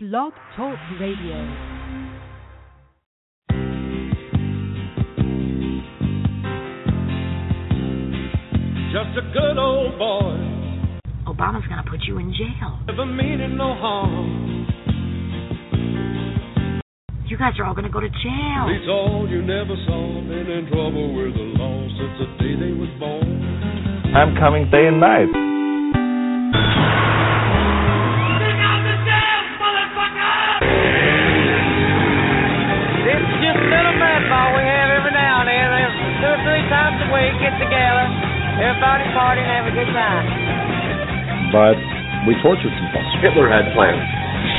Blog Talk Radio. Just a good old boy, Obama's gonna put you in jail. never meaning no harm. You guys are all gonna go to jail. Beats all you never saw. Been in trouble with the law since the day they was born. I'm coming day and night. Three week, get together, everybody party and have a good time. But we tortured some folks. Hitler had plans.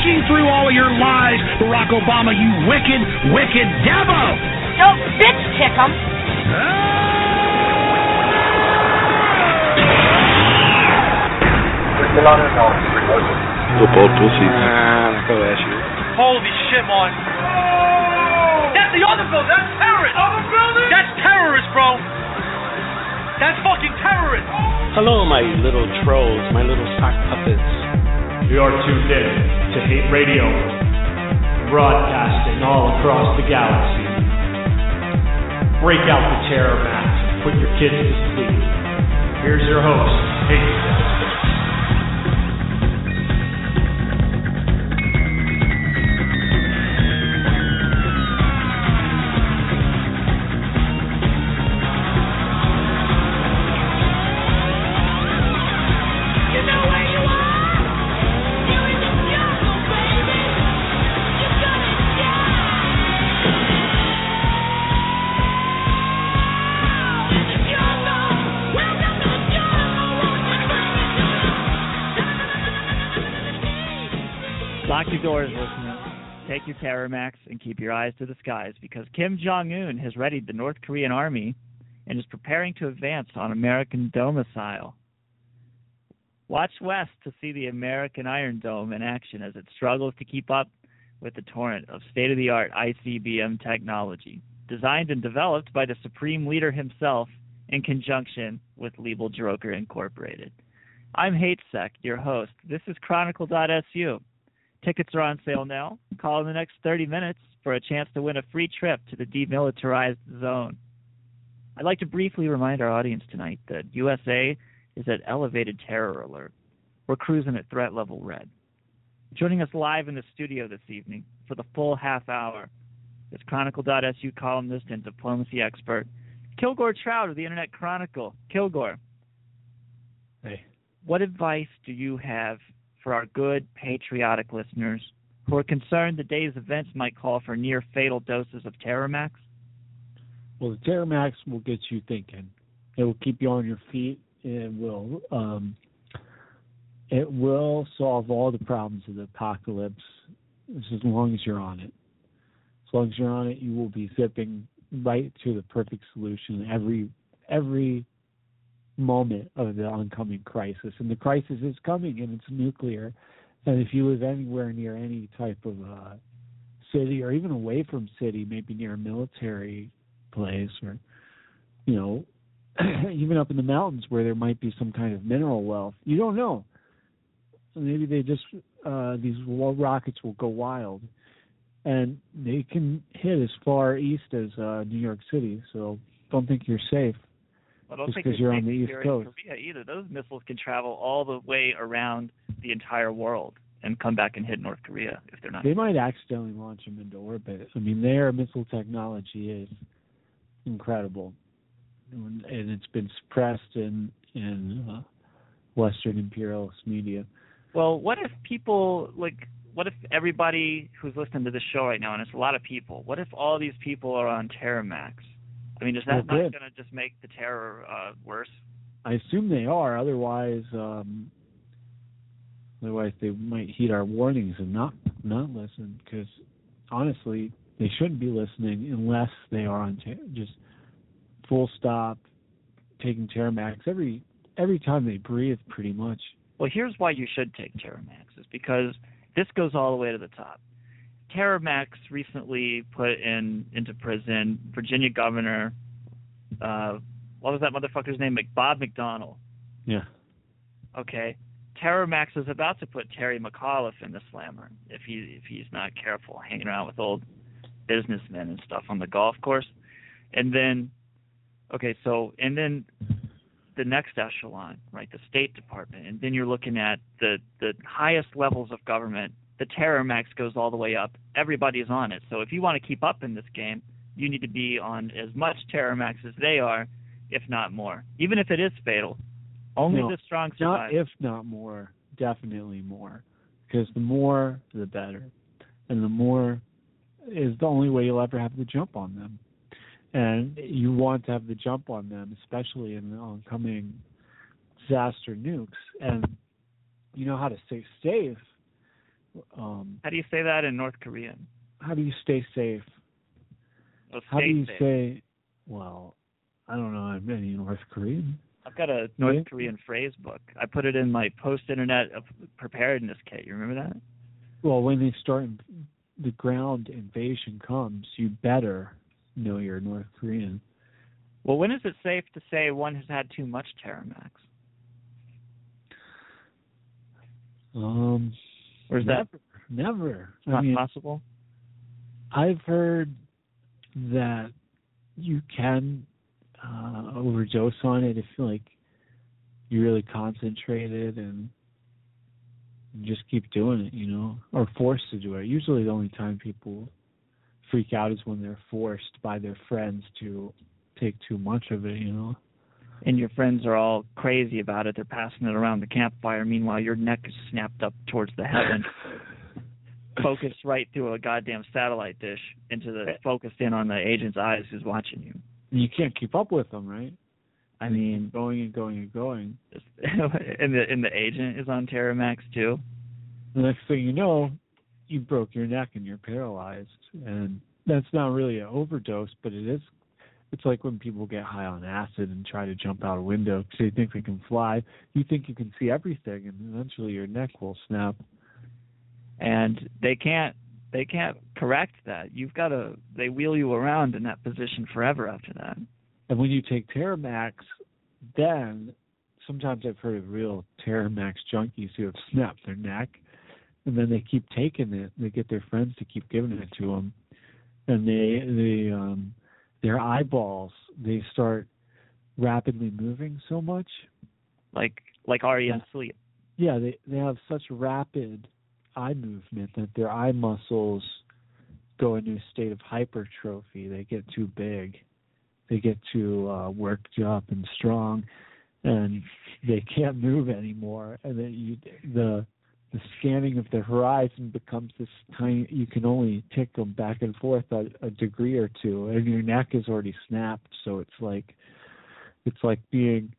See through all of your lies, Barack Obama, you wicked, wicked devil! Don't bitch kick 'em. You're not in all remotely. Football pussies. Holy shit, Martin. That's the other building. That's terrorist. Other building? That's terrorist, bro. That's fucking terrorist. Hello, my little trolls, my little sock puppets. You are tuned in to Hate Radio, broadcasting all across the galaxy. Break out the terror mask and put your kids to sleep. Here's your host, Hate. Your doors, listeners. Take your Terror Max and keep your eyes to the skies because Kim Jong un has readied the North Korean army and is preparing to advance on American domicile. Watch west to see the American Iron Dome in action as it struggles to keep up with the torrent of state of the art ICBM technology, designed and developed by the Supreme Leader himself in conjunction with Liebel Droker Incorporated. I'm HateSec, your host. This is Chronicle.su. Tickets are on sale now. Call in the next 30 minutes for a chance to win a free trip to the demilitarized zone. I'd like to briefly remind our audience tonight that USA is at elevated terror alert. We're cruising at threat level red. Joining us live in the studio this evening for the full half hour is Chronicle.su columnist and diplomacy expert Kilgore Trout of the Internet Chronicle. Kilgore, Hey. what advice do you have for our good, patriotic listeners who are concerned the day's events might call for near fatal doses of Terror Max? Well, the Terror Max will get you thinking. It will keep you on your feet. It will um, it will solve all the problems of the apocalypse as long as you're on it. As long as you're on it, you will be zipping right to the perfect solution every every moment of the oncoming crisis. And the crisis is coming, and it's nuclear. And if you live anywhere near any type of uh, city, or even away from city, maybe near a military place, or you know, even up in the mountains where there might be some kind of mineral wealth, you don't know. So maybe they just uh, these rockets will go wild, and they can hit as far east as uh, New York City. So don't think you're safe. I don't Just think 'cause it's you're on the East Coast. Korea either. Those missiles can travel all the way around the entire world and come back and hit North Korea if they're not. They might accidentally launch them into orbit. I mean, their missile technology is incredible, and it's been suppressed in in uh, Western imperialist media. Well, what if people like? What if everybody who's listening to this show right now, and it's a lot of people, what if all these people are on Terra Max? I mean, is that Well, not going to just make the terror uh, worse? I assume they are. Otherwise, um, otherwise they might heed our warnings and not not listen. Because honestly, they shouldn't be listening unless they are on ter- just full stop, taking Terramax every every time they breathe, pretty much. Well, here's why you should take Terramax is because this goes all the way to the top. Terramax recently put in into prison Virginia Governor, uh, what was that motherfucker's name? Bob McDonnell. Yeah. Okay. Terror Max is about to put Terry McAuliffe in the slammer if he if he's not careful, hanging around with old businessmen and stuff on the golf course. And then, okay, so and then the next echelon, right, the State Department, and then you're looking at the the highest levels of government. The Terror Max goes all the way up. Everybody's on it. So if you want to keep up in this game, you need to be on as much Terror Max as they are, if not more. Even if it is fatal, only No, the strong survive. Not if not more, definitely more. Because the more, the better. And the more is the only way you'll ever have the jump on them. And you want to have the jump on them, especially in the oncoming disaster nukes. And you know how to stay safe. Um, How do you say that in North Korean? how do you stay safe? Oh, How do you safe. say, well, I don't know, I'm any North Korean. I've got a North Yeah. Korean phrase book. I put it in my post-internet preparedness kit. You remember that? Well, when they start, the ground invasion comes, you better know you're North Korean. Well, when is it safe to say one has had too much Terramax? Um, Or is that never? Never. I not mean, possible? I've heard that you can uh, overdose on it if like you're really concentrated and just keep doing it, you know, or forced to do it. Usually, the only time people freak out is when they're forced by their friends to take too much of it, you know. And your friends are all crazy about it. They're passing it around the campfire. Meanwhile, your neck is snapped up towards the heaven, focused right through a goddamn satellite dish into the focused in on the agent's eyes who's watching you. You can't keep up with them, right? I mean, going and going and going. and the and the agent is on Terramax too. The next thing you know, you broke your neck and you're paralyzed. And that's not really an overdose, but it is. It's like when people get high on acid and try to jump out a window because they think they can fly. You think you can see everything, and eventually your neck will snap. and they can't they can't correct that. You've got to they wheel you around in that position forever after that. And when you take Terramax, then sometimes I've heard of real Terramax junkies who have snapped their neck, and then they keep taking it. They get their friends to keep giving it to them, and they they um their eyeballs they start rapidly moving so much. Like like REM sleep. Yeah, they they have such rapid eye movement that their eye muscles go into a state of hypertrophy. They get too big. They get too uh, worked up and strong, and they can't move anymore. And then you the the scanning of the horizon becomes this tiny. You can only tick them back and forth a, a degree or two, and your neck is already snapped. So it's like it's like being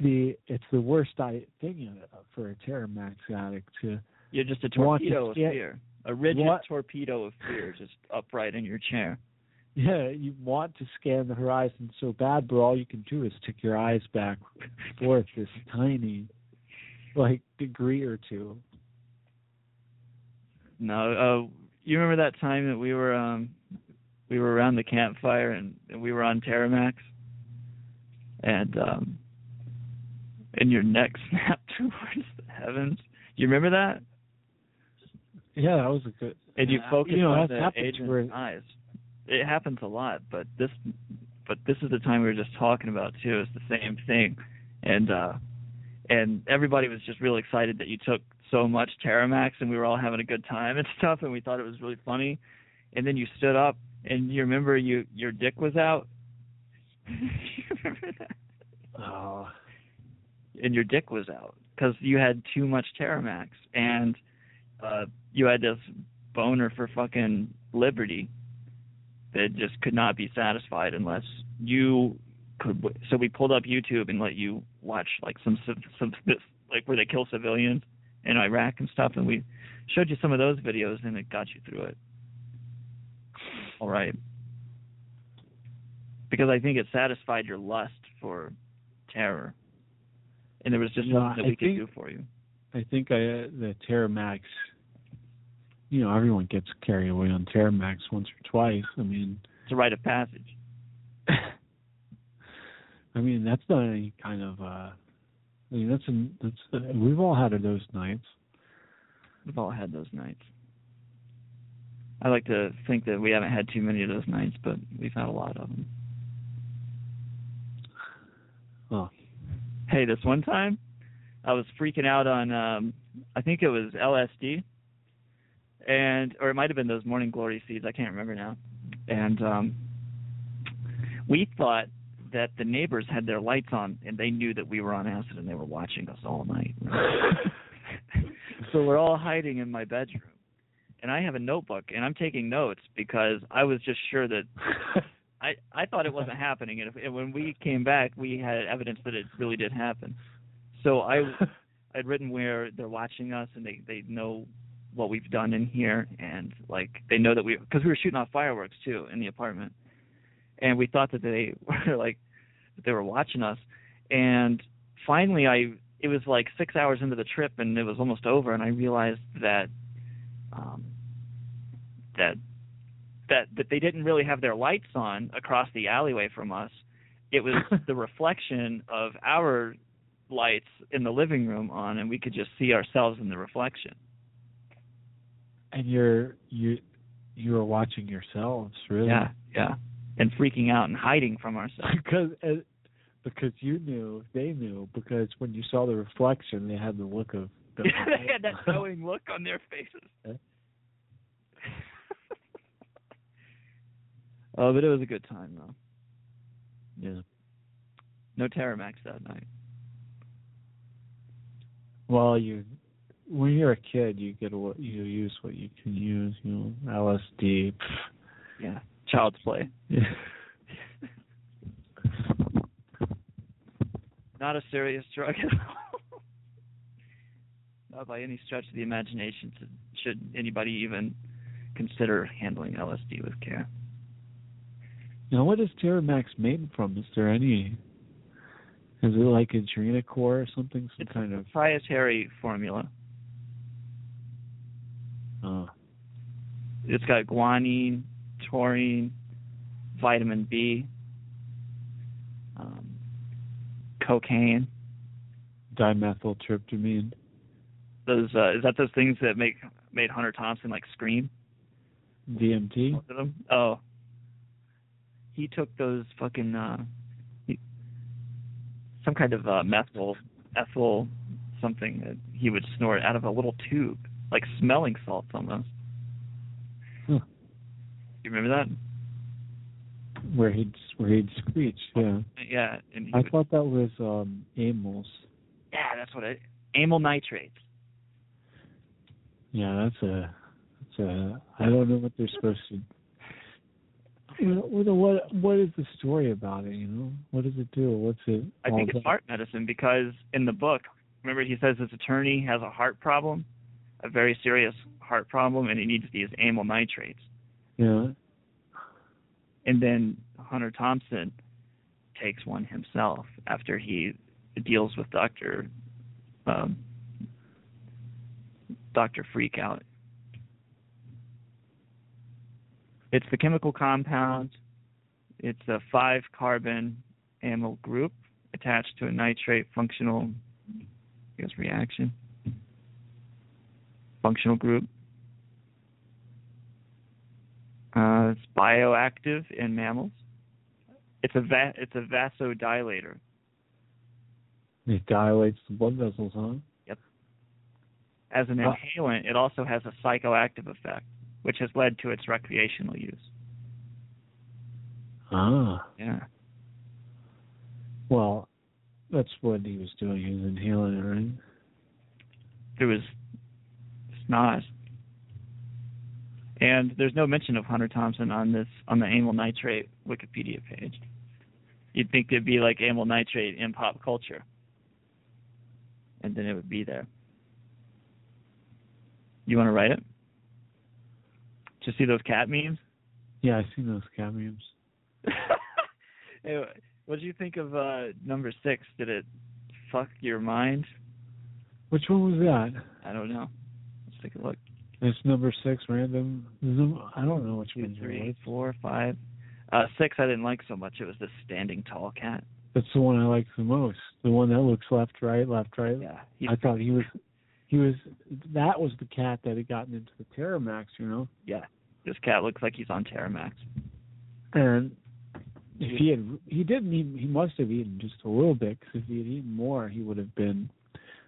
the it's the worst I thing for a Terramax addict to You're just a want to torpedo of scan- fear. A rigid What? torpedo of fear just upright in your chair. Yeah, you want to scan the horizon so bad, but all you can do is tick your eyes back and forth this tiny, like degree or two. No, uh you remember that time that we were um we were around the campfire and, and we were on Terramax and um and your neck snapped towards the heavens. You remember that? Yeah, that was a good. And you uh, focus you know, on the agent's eyes. It happens a lot, but this but this is the time we were just talking about too. It's the same thing. And uh and everybody was just really excited that you took so much Terramax and we were all having a good time and stuff and we thought it was really funny. And then you stood up and you remember you your dick was out. you remember that? Oh, and your dick was out because you had too much Terramax and uh you had this boner for fucking liberty that just could not be satisfied unless you could. So we pulled up YouTube and let you watch like some some like where they kill civilians in Iraq and stuff, and we showed you some of those videos and it got you through it. All right. Because I think it satisfied your lust for terror, and there was just No, nothing that I we could do for you. I think I, uh, the Terror Max. You know, everyone gets carried away on Terramax once or twice. I mean, It's a rite of passage. I mean that's not any kind of uh I mean, that's an that's uh, we've all had those nights. We've all had those nights. I like to think that we haven't had too many of those nights, but we've had a lot of them. Oh. Hey, this one time, I was freaking out on, um I think it was LSD, and or it might have been those morning glory seeds. I can't remember now. And um we thought that the neighbors had their lights on and they knew that we were on acid and they were watching us all night. so we're all hiding in my bedroom. And I have a notebook and I'm taking notes because I was just sure that I I thought it wasn't happening and, if, and when we came back we had evidence that it really did happen. So I I'd written where they're watching us and they they know what we've done in here and like they know that we because we were shooting off fireworks too in the apartment and we thought that they were like that they were watching us. And finally i it was like six hours into the trip and it was almost over and i realized that um that that that they didn't really have their lights on across the alleyway from us. It was the reflection of our lights in the living room on and we could just see ourselves in the reflection. And you're you you were watching yourselves, really. yeah yeah and freaking out and hiding from ourselves because uh, because you knew they knew because when you saw the reflection they had the look of the, yeah, they had that knowing look on their faces. oh, but it was a good time though. yeah No Terramax that night. well you when you're a kid you get what you use what you can use you know LSD pff, Yeah, child's play. yeah. Not a serious drug at all. Not by any stretch of the imagination to, should anybody even consider handling LSD with care. now what is Terramax made from is there any is it like adrenochrome or something some It's kind of Proprietary formula. uh It's got guanine, taurine, vitamin B, um, cocaine. dimethyltryptamine Those uh, is that those things that make made Hunter Thompson like scream? DMT Both of them? Oh, he took those fucking uh, he, some kind of uh, methyl ethyl something that he would snort out of a little tube, like smelling salts almost. You remember that? where he'd where he'd screech yeah Yeah, and I would, thought that was um Amos. yeah, that's what it. Amyl nitrates. Yeah, that's a that's a I don't know what they're supposed to you know, what what what is the story about it, you know? What does it do? What's it I think it's about? heart medicine because in the book, remember he says his attorney has a heart problem, a very serious heart problem, and he needs these amyl nitrates. Yeah. And then Hunter Thompson takes one himself after he deals with Doctor um, Doctor Freakout. It's the chemical compound. It's a five carbon amyl group attached to a nitrate functional I guess reaction. Functional group. Uh, it's bioactive in mammals. It's a va- it's a vasodilator. It dilates the blood vessels, huh? Yep. As an Wow. inhalant, it also has a psychoactive effect, which has led to its recreational use. Ah. Yeah. Well, that's what he was doing. He was inhaling it, right? Through his snot. And there's no mention of Hunter Thompson on this on the amyl nitrate Wikipedia page. You'd think there'd be like amyl nitrate in pop culture. And then it would be there. You want to write it? Just see those cat memes? Yeah, I've seen those cameos. Hey, what did you think of uh number six? Did it fuck your mind? Which one was that? I don't know. Let's take a look. It's number six, random. I don't know which Two, one. three, four, five. Uh six I didn't like so much. It was the standing tall cat. That's the one I like the most. The one that looks left, right, left, right. Yeah. I thought he was he was that was the cat that had gotten into the Terramax, you know. yeah. This cat looks like he's on Terramax. And if he had he didn't eat he must have eaten just a little bit because if he had eaten more he would have been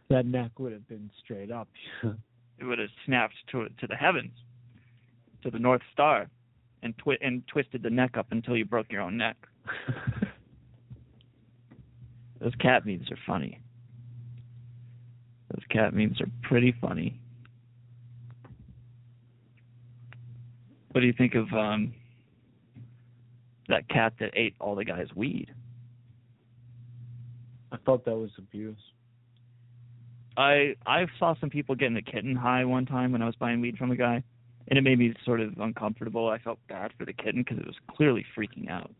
that neck would have been straight up. It would have snapped to to the heavens, to the North Star, and twi- and twisted the neck up until you broke your own neck. Those cat memes are funny. Those cat memes are pretty funny. What do you think of um that cat that ate all the guy's weed? I thought that was abuse. I I saw some people getting a kitten high one time when I was buying weed from a guy, and it made me sort of uncomfortable. I felt bad for the kitten because it was clearly freaking out.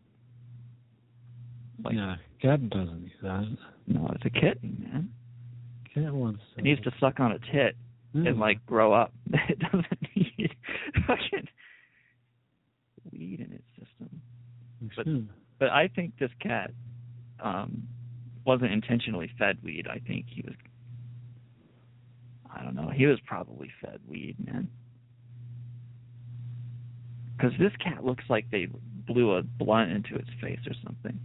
Like, yeah, cat doesn't do that. no, it's a kitten, man. Cat wants to. It needs to suck on a tit Mm. and like grow up. It doesn't need fucking weed in its system. but-. But I think this cat um wasn't intentionally fed weed. I think he was I don't know. He was probably fed weed, man. Cuz this cat looks like they blew a blunt into its face or something.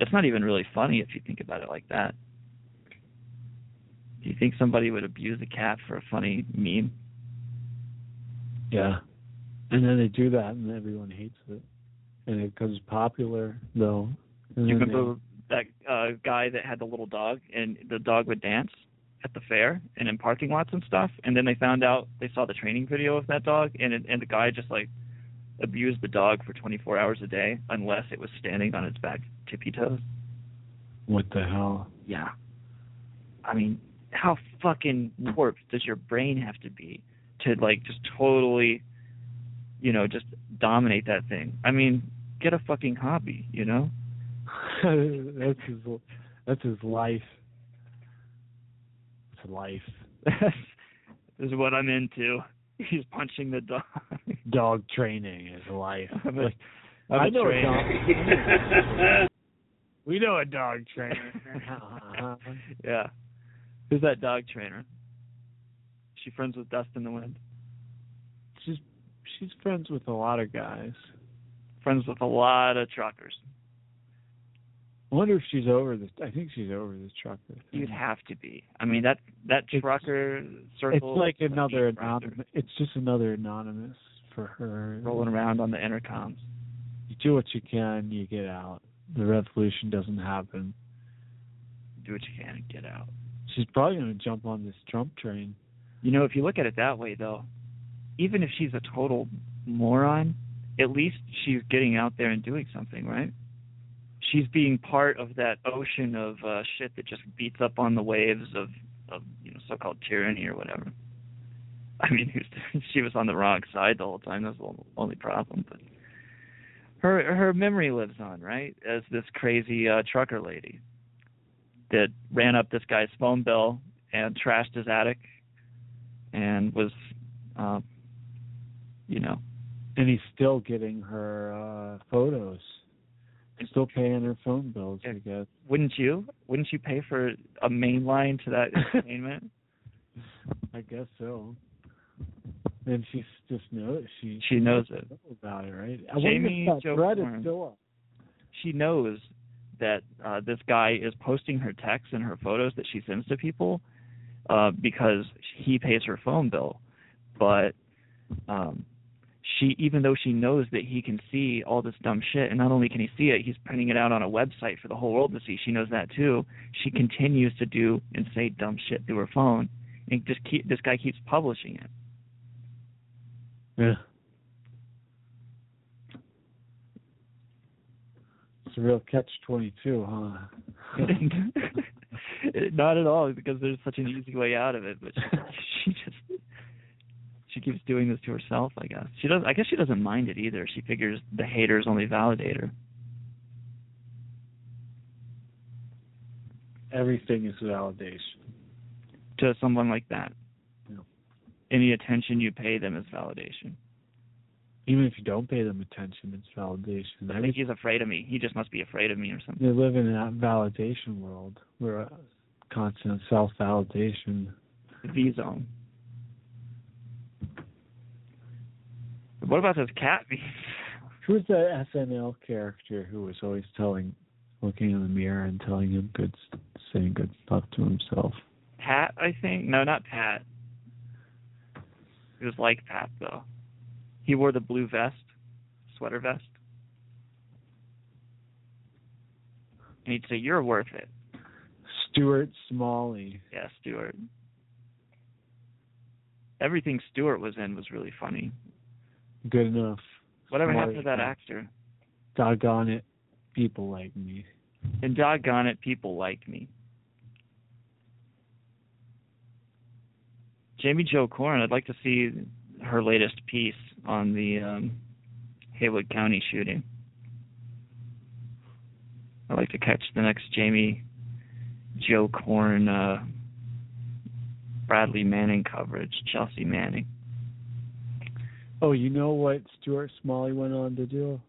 It's not even really funny if you think about it like that. Do you think somebody would abuse a cat for a funny meme? Yeah. And then they do that and everyone hates it. And it becomes popular though. And You remember that uh guy that had the little dog and the dog would dance at the fair and in parking lots and stuff and then they found out they saw the training video of that dog and it, and the guy just like abused the dog for 24 hours a day unless it was standing on its back tippy toes. what the hell? Yeah. I mean, how fucking warped does your brain have to be to like just totally you know, just dominate that thing? I mean, get a fucking hobby, you know? that's his that's his life. It's life. this is what I'm into. He's punching the dog. Dog training is life. I'm a- Like, I'm I know a dog. we know a dog trainer. yeah. Who's that dog trainer? She friends with Dust in the Wind. she's she's friends with a lot of guys. Friends with a lot of truckers. I wonder if she's over this. I think she's over this trucker. thing. You'd have to be. I mean that that It's- trucker circle. It's like another anonymous. It's just another anonymous for her. rolling around on the intercoms. You do what you can, you get out. The revolution doesn't happen. Do what you can and get out. She's probably going to jump on this Trump train. You know, if you look at it that way, though, even if she's a total moron, at least she's getting out there and doing something, right? She's being part of that ocean of uh, shit that just beats up on the waves of, of you know, so-called tyranny or whatever. I mean, she was on the wrong side the whole time. That's the only problem. But her her memory lives on, right? As this crazy uh, trucker lady that ran up this guy's phone bill and trashed his attic and was, uh, you know, And he's still getting her uh photos. Still paying her phone bills, I guess. wouldn't you? Wouldn't you pay for a main line to that entertainment? I guess so. And she's just knows she She knows it. about it, right? I Jamie wonder if that Jo thread is still up. She knows that uh, this guy is posting her texts and her photos that she sends to people uh, because he pays her phone bill. But um, she, even though she knows that he can see all this dumb shit, and not only can he see it, he's printing it out on a website for the whole world to see. She knows that too. She continues to do and say dumb shit through her phone, and just keep this guy keeps publishing it. Yeah. It's a real catch twenty two, huh? Not at all, because there's such an easy way out of it. But she, she just she keeps doing this to herself. I guess she does. I guess she doesn't mind it either. She figures the haters only validate her. Everything is validation. To someone like that, Yeah. any attention you pay them is validation. Even if you don't pay them attention, it's validation. I think he's afraid of me. He just must be afraid of me or something. They live in that validation world where constant self validation. V zone. What about this cat? Who's the SNL character who was always telling, looking in the mirror and telling him good, saying good stuff to himself? Pat, I think. No, not Pat. It was like Pat though. He wore the blue vest, sweater vest. And he'd say, You're worth it. Stuart Smalley. Yeah, Stuart. Everything Stuart was in was really funny. Good enough. Whatever happened to that enough. actor? Doggone it. People like me. And doggone it, people like me. Jamie Jo Corn, I'd like to see her latest piece on the um, Haywood County shooting. I'd like to catch the next Jamie Joe Corn uh, Bradley Manning coverage, Chelsea Manning. Oh, you know what Stuart Smalley went on to do?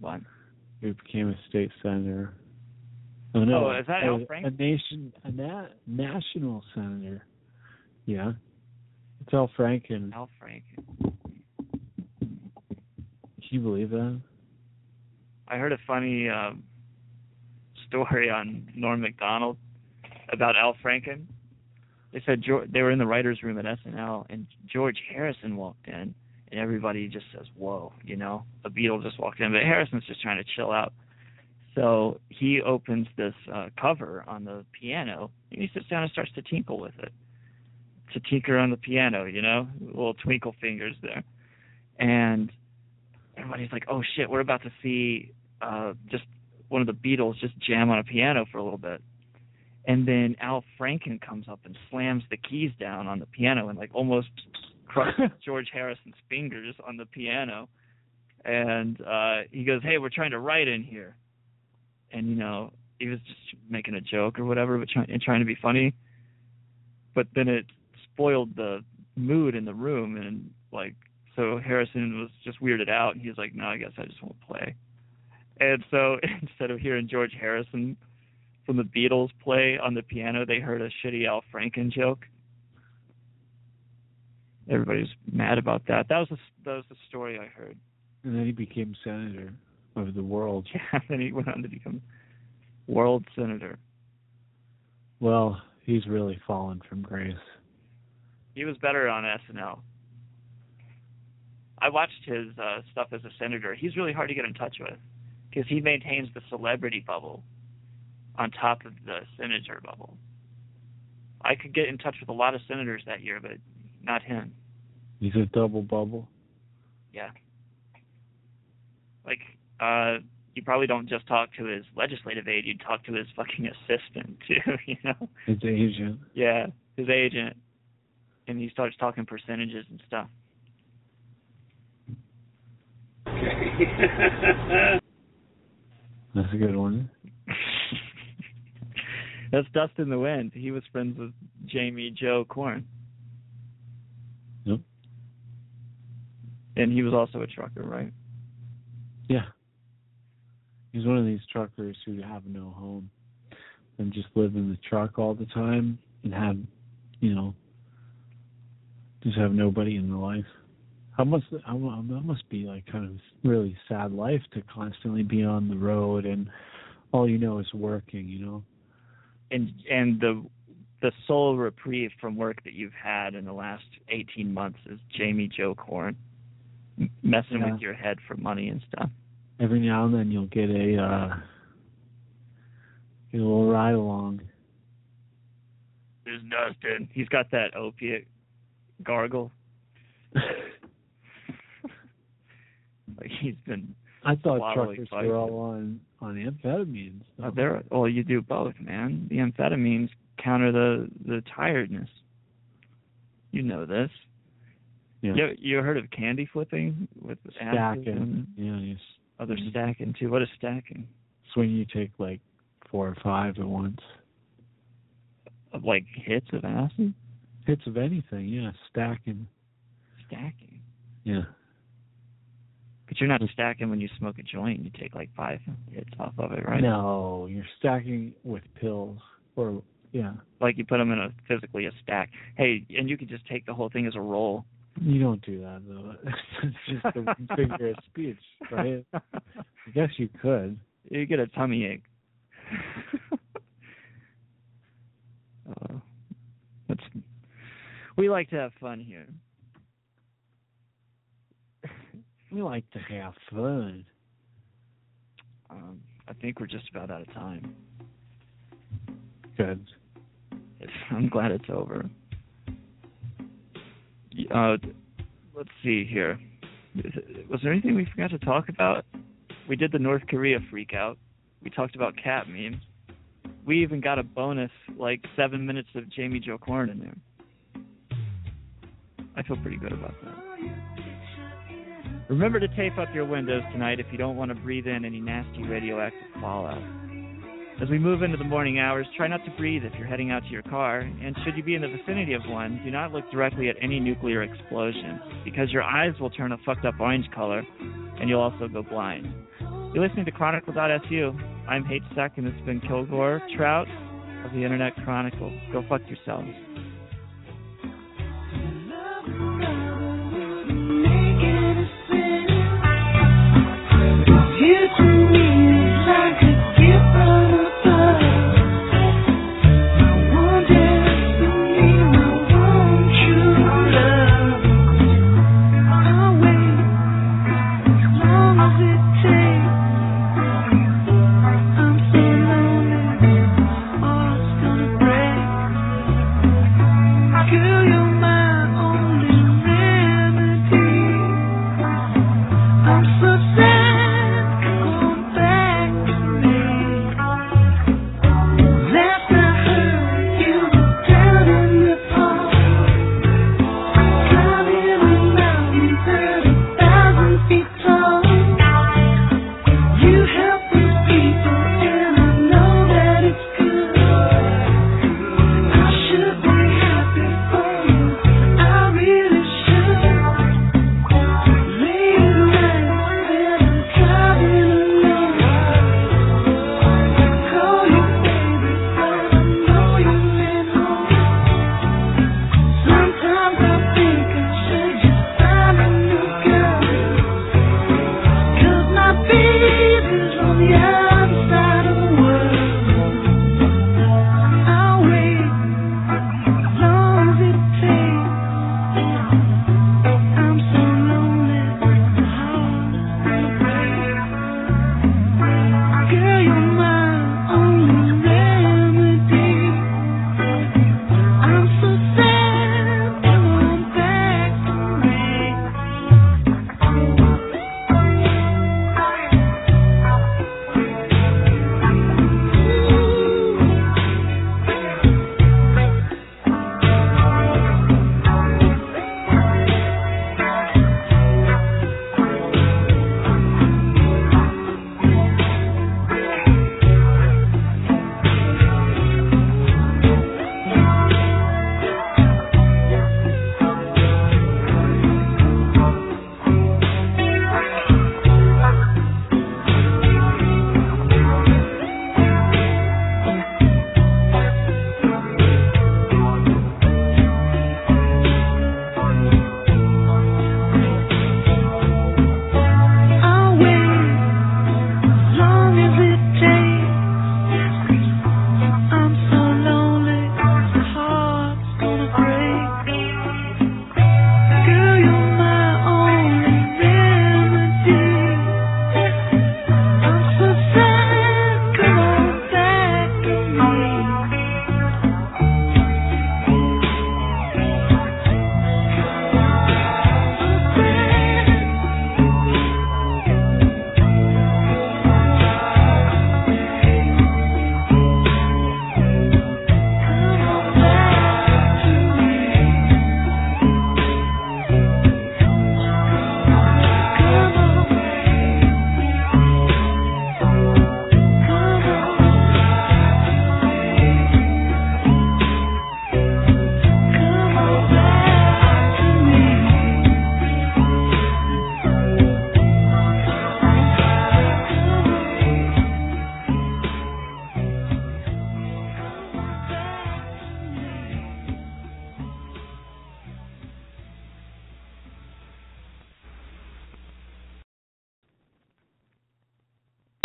What? He became a state senator. Oh no! Oh, is that a, Al Franken? a nation, a na- national senator. Yeah, it's Al Franken. Al Franken. Can you believe that? I heard a funny um, story on Norm Macdonald about Al Franken. They said George, they were in the writers' room at SNL, and George Harrison walked in, and everybody just says, "Whoa!" You know, a Beatle just walked in, but Harrison's just trying to chill out. So he opens this uh, cover on the piano, and he sits down and starts to tinkle with it, to tinker on the piano. You know, little twinkle fingers there, and everybody's like, "Oh shit, we're about to see uh, just one of the Beatles just jam on a piano for a little bit." And then Al Franken comes up and slams the keys down on the piano and like almost George Harrison's fingers on the piano. And uh he goes, "Hey, we're trying to write in here." And you know, he was just making a joke or whatever, but trying and trying to be funny. But then it spoiled the mood in the room and like so Harrison was just weirded out and he was like, No, I guess I just won't play. And so instead of hearing George Harrison from the Beatles play on the piano, they heard a shitty Al Franken joke. Everybody's mad about that. That was the, that was the story I heard. And then he became senator of the world. Yeah, then he went on to become world senator. Well, he's really fallen from grace. He was better on SNL. I watched his uh, stuff as a senator. He's really hard to get in touch with because he maintains the celebrity bubble on top of the senator bubble. I could get in touch with a lot of senators that year, but not him. He's a double bubble. Yeah. Like, uh, you probably don't just talk to his legislative aide, you talk to his fucking assistant too, you know? His agent. Yeah, his agent. And he starts talking percentages and stuff. Okay. That's a good one. That's Dust in the Wind. He was friends with Jamie Joe Corn. Yep. And he was also a trucker, right? Yeah. He's one of these truckers who have no home and just live in the truck all the time and have, you know, just have nobody in their life. How must how, that must be like kind of really sad life to constantly be on the road and all you know is working, you know. And and the the sole reprieve from work that you've had in the last 18 months is Jamie Joe Corn messing Yeah. with your head for money and stuff. Every now and then you'll get a uh get a little ride along. There's Dustin. He's got that opiate gargle. like he's been I thought truckers were all on on amphetamines. Uh, there, well, you do both, man. The amphetamines counter the the tiredness. You know this. Yeah. You you heard of candy flipping with Stacking. and Yeah, you s- other mm-hmm. stacking too? What is stacking? it's when you take like four or five at once. Of like hits of acid? Hits of anything, yeah, stacking. Stacking. Yeah. But you're not stacking when you smoke a joint. You take like five hits off of it, right? No, you're stacking with pills or yeah. Like you put them in a physically a stack. Hey, and you could just take the whole thing as a roll. You don't do that though. it's just a figure of speech, right? I guess you could. You get a tummy ache. uh, that's we like to have fun here. we like to have fun. Um, I think we're just about out of time. Good. I'm glad it's over. Uh, let's see here. Was there anything we forgot to talk about? We did the North Korea freakout. We talked about cat memes. We even got a bonus, like seven minutes of Jamie Jo Corn in there. I feel pretty good about that. Remember to tape up your windows tonight if you don't want to breathe in any nasty radioactive fallout. As we move into the morning hours, try not to breathe if you're heading out to your car, and should you be in the vicinity of one, do not look directly at any nuclear explosion, because your eyes will turn a fucked up orange color, and you'll also go blind. You're listening to Chronicle.su. I'm H. Sack, and this has been Kilgore Trout of the Internet Chronicle. Go fuck yourselves.